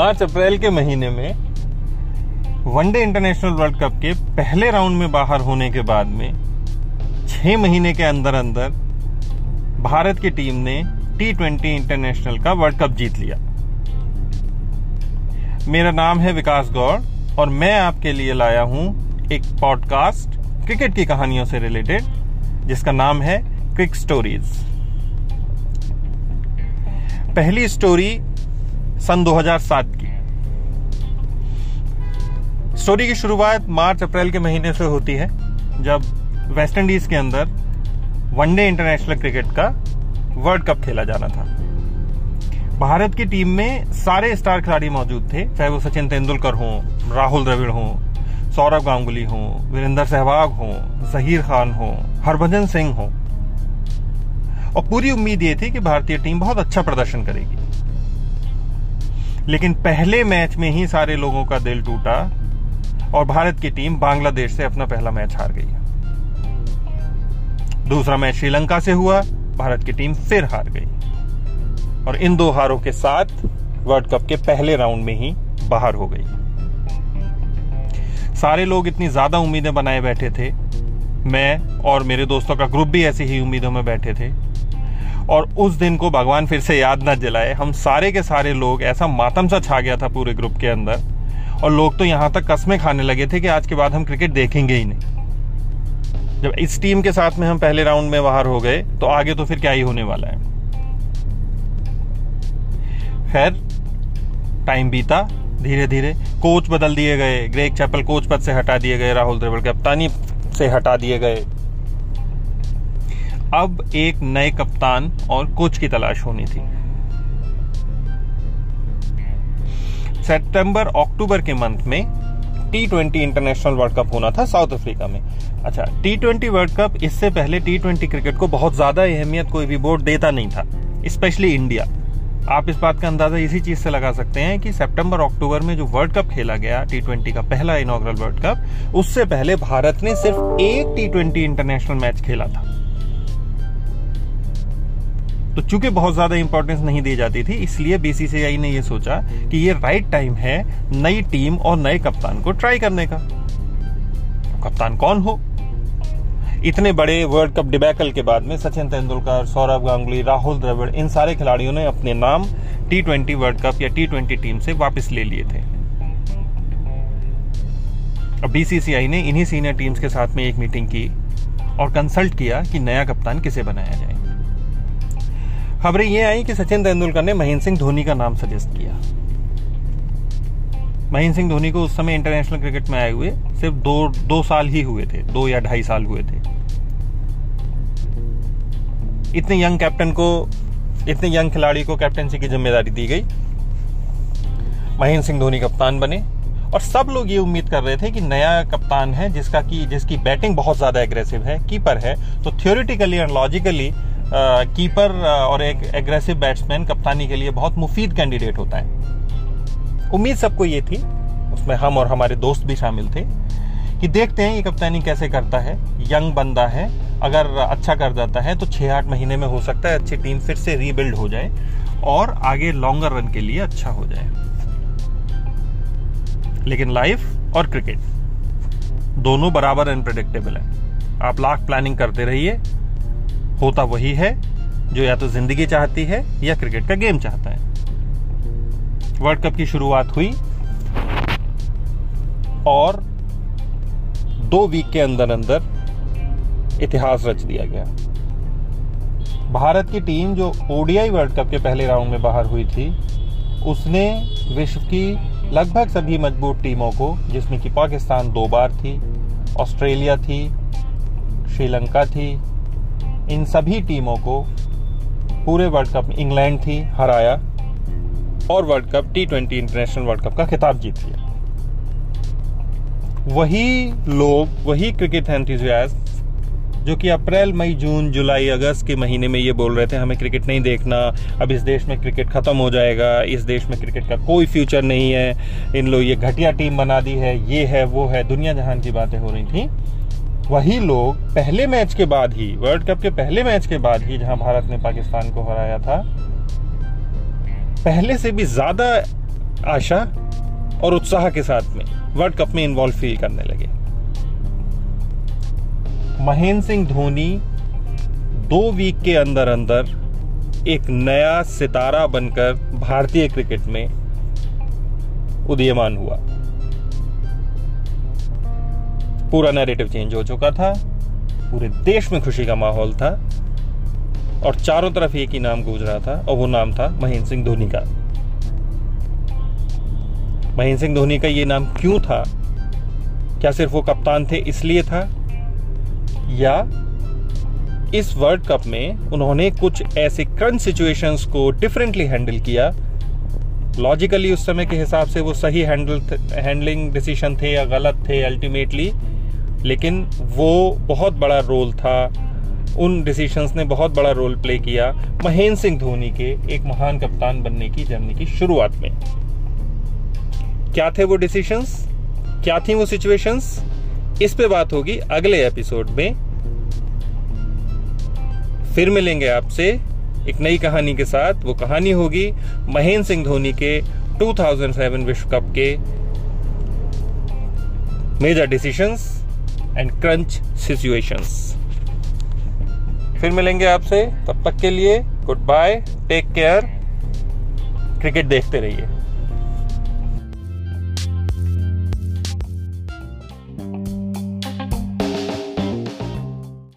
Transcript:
मार्च, अप्रैल के महीने में वनडे इंटरनेशनल वर्ल्ड कप के पहले राउंड में बाहर होने के बाद में छह महीने के अंदर अंदर भारत की टीम ने टी ट्वेंटी इंटरनेशनल का वर्ल्ड कप जीत लिया। मेरा नाम है विकास गौड़ और मैं आपके लिए लाया हूँ एक पॉडकास्ट क्रिकेट की कहानियों से रिलेटेड जिसका नाम है क्रिक स्टोरीज पहली स्टोरी सन 2007 की। स्टोरी की शुरुआत मार्च, अप्रैल के महीने से होती है, जब वेस्ट इंडीज के अंदर वनडे इंटरनेशनल क्रिकेट का वर्ल्ड कप खेला जाना था। भारत की टीम में सारे स्टार खिलाड़ी मौजूद थे, चाहे वो सचिन तेंदुलकर हों, राहुल द्रविड़ हों, सौरभ गांगुली हों, वीरेंद्र सहवाग हों, जहीर खान हों, हरभजन सिंह हों। और पूरी उम्मीद ये थी कि भारतीय टीम बहुत अच्छा प्रदर्शन करेगी। लेकिन पहले मैच में ही सारे लोगों का दिल टूटा और भारत की टीम बांग्लादेश से अपना पहला मैच हार गई दूसरा मैच श्रीलंका से हुआ, भारत की टीम फिर हार गई। और इन दो हारों के साथ वर्ल्ड कप के पहले राउंड में ही बाहर हो गई। सारे लोग इतनी ज़्यादा उम्मीदें बनाए बैठे थे। मैं और मेरे दोस्तों का ग्रुप भी ऐसी ही उम्मीदों में बैठे थे। और उस दिन को भगवान फिर से याद न जलाए हम सारे के सारे लोग ऐसा मातम सा छा गया था पूरे ग्रुप के अंदर। और लोग तो यहाँ तक कस्में खाने लगे थे कि आज के बाद हम क्रिकेट देखेंगे ही नहीं। जब इस टीम के साथ में हम पहले राउंड में बाहर हो गए तो आगे तो फिर क्या ही होने वाला है। खैर टाइम बीता। धीरे धीरे कोच बदल दिए गए। ग्रेक चैपल कोच पद से हटा दिए गए। राहुल द्रविड़ कप्तानी से हटा दिए गए। अब एक नए कप्तान और कोच की तलाश होनी थी। सितंबर, अक्टूबर के मंथ में T twenty international world cup होना था साउथ अफ्रीका में। अच्छा टी ट्वेंटी वर्ल्ड कप इससे पहले टी ट्वेंटी क्रिकेट को बहुत ज़्यादा अहमियत कोई भी बोर्ड देता नहीं था स्पेशली इंडिया आप इस बात का अंदाज़ा इसी चीज़ से लगा सकते हैं कि सितंबर, अक्टूबर में जो वर्ल्ड कप खेला गया टी ट्वेंटी का पहला इनोग्रल वर्ल्ड कप उससे पहले भारत ने सिर्फ़ एक टी ट्वेंटी इंटरनेशनल मैच खेला था। तो चूँकि बहुत ज़्यादा इंपॉर्टेंस नहीं दी जाती थी, इसलिए बीसीसीआई ने यह सोचा कि ये राइट टाइम है नई टीम और नए कप्तान को ट्राई करने का। तो कप्तान कौन हो? इतने बड़े वर्ल्ड कप डिबैकल के बाद में सचिन तेंदुलकर, सौरभ गांगुली, राहुल द्रविड़, इन सारे खिलाड़ियों ने अपने नाम टी ट्वेंटी वर्ल्ड कप या टी ट्वेंटी टीम से वापस ले लिए थे। अब बीसीसीआई ने इन्हीं सीनियर टीम्स के साथ में एक मीटिंग की और कंसल्ट किया कि नया कप्तान किसे बनाया जाए। खबरें ये आई कि सचिन तेंदुलकर ने महेंद्र सिंह धोनी का नाम सजेस्ट किया। महेंद्र सिंह धोनी को उस समय इंटरनेशनल क्रिकेट में आए हुए सिर्फ़ दो दो साल ही हुए थे, दो या ढाई साल हुए थे। इतने यंग कैप्टन को, इतने यंग खिलाड़ी को कैप्टनसी की ज़िम्मेदारी दी गई। महेंद्र सिंह धोनी कप्तान बने और सब लोग ये उम्मीद कर रहे थे कि नया कप्तान है जिसका की, जिसकी बैटिंग बहुत ज़्यादा एग्रेसिव है कीपर है। तो थियोरिटिकली और लॉजिकली कीपर और एक एग्रेसिव बैट्समैन कप्तानी के लिए बहुत मुफीद कैंडिडेट होता है। उम्मीद सबको ये थी, उसमें हम और हमारे दोस्त भी शामिल थे, कि देखते हैं ये कप्तानी कैसे करता है। यंग बंदा है, अगर अच्छा कर जाता है तो छह आठ महीने में हो सकता है अच्छी टीम फिर से रीबिल्ड हो जाए और आगे लॉन्गर रन के लिए अच्छा हो जाए। लेकिन लाइफ और क्रिकेट दोनों बराबर अनप्रडिक्टेबल है। आप लाख प्लानिंग करते रहिए होता वही है जो या तो ज़िंदगी चाहती है या क्रिकेट का गेम चाहता है। वर्ल्ड कप की शुरुआत हुई और दो वीक के अंदर अंदर इतिहास रच दिया गया। भारत की टीम जो ओडीआई वर्ल्ड कप के पहले राउंड में बाहर हुई थी, उसने विश्व की लगभग सभी मज़बूत टीमों को, जिसमें कि पाकिस्तान दो बार थी, ऑस्ट्रेलिया थी, श्रीलंका थी इन सभी टीमों को पूरे वर्ल्ड कप में इंग्लैंड थी, हराया और world cup T twenty international world cup का खिताब जीत लिया। वही लोग, वही क्रिकेट एंथुजियास्ट जो कि अप्रैल, मई, जून, जुलाई, अगस्त के महीने में ये बोल रहे थे, हमें क्रिकेट नहीं देखना, अब इस देश में क्रिकेट खत्म हो जाएगा, इस देश में क्रिकेट का कोई फ्यूचर नहीं है, इन लोग, ये घटिया टीम बना दी है, ये है, वो है, दुनिया जहान की बातें हो रही थी। वही लोग पहले मैच के बाद ही वर्ल्ड कप के पहले मैच के बाद ही जहाँ भारत ने पाकिस्तान को हराया था, पहले से भी ज़्यादा आशा और उत्साह के साथ में वर्ल्ड कप में इन्वॉल्व फील करने लगे। महेंद्र सिंह धोनी दो वीक के अंदर अंदर एक नया सितारा बनकर भारतीय क्रिकेट में उदीयमान हुआ। पूरा नैरेटिव चेंज हो चुका था। पूरे देश में खुशी का माहौल था और चारों तरफ़ एक ही नाम गूंज रहा था और वो नाम था महेंद्र सिंह धोनी का। महेंद्र सिंह धोनी का ये नाम क्यों था? क्या सिर्फ़ वो कप्तान थे इसलिए था? या इस वर्ल्ड कप में उन्होंने कुछ ऐसे करंट सिचुएशंस को डिफरेंटली हैंडल किया? लॉजिकली उस समय के हिसाब से वो सही हैंडल हैंडलिंग डिसीज़न थे या गलत थे अल्टीमेटली लेकिन वो बहुत बड़ा रोल था। उन डिसीशंस ने बहुत बड़ा रोल प्ले किया महेंद्र सिंह धोनी के एक महान कप्तान बनने की जर्नी की शुरुआत में। क्या थे वो डिसीशंस क्या थी वो सिचुएशंस इस पे बात होगी अगले एपिसोड में। फिर मिलेंगे आपसे एक नई कहानी के साथ। वो कहानी होगी महेंद्र सिंह धोनी के 2007 विश्व कप के major decisions and crunch situations फिर मिलेंगे आपसे, तब तक के लिए good bye take care cricket देखते रहिए।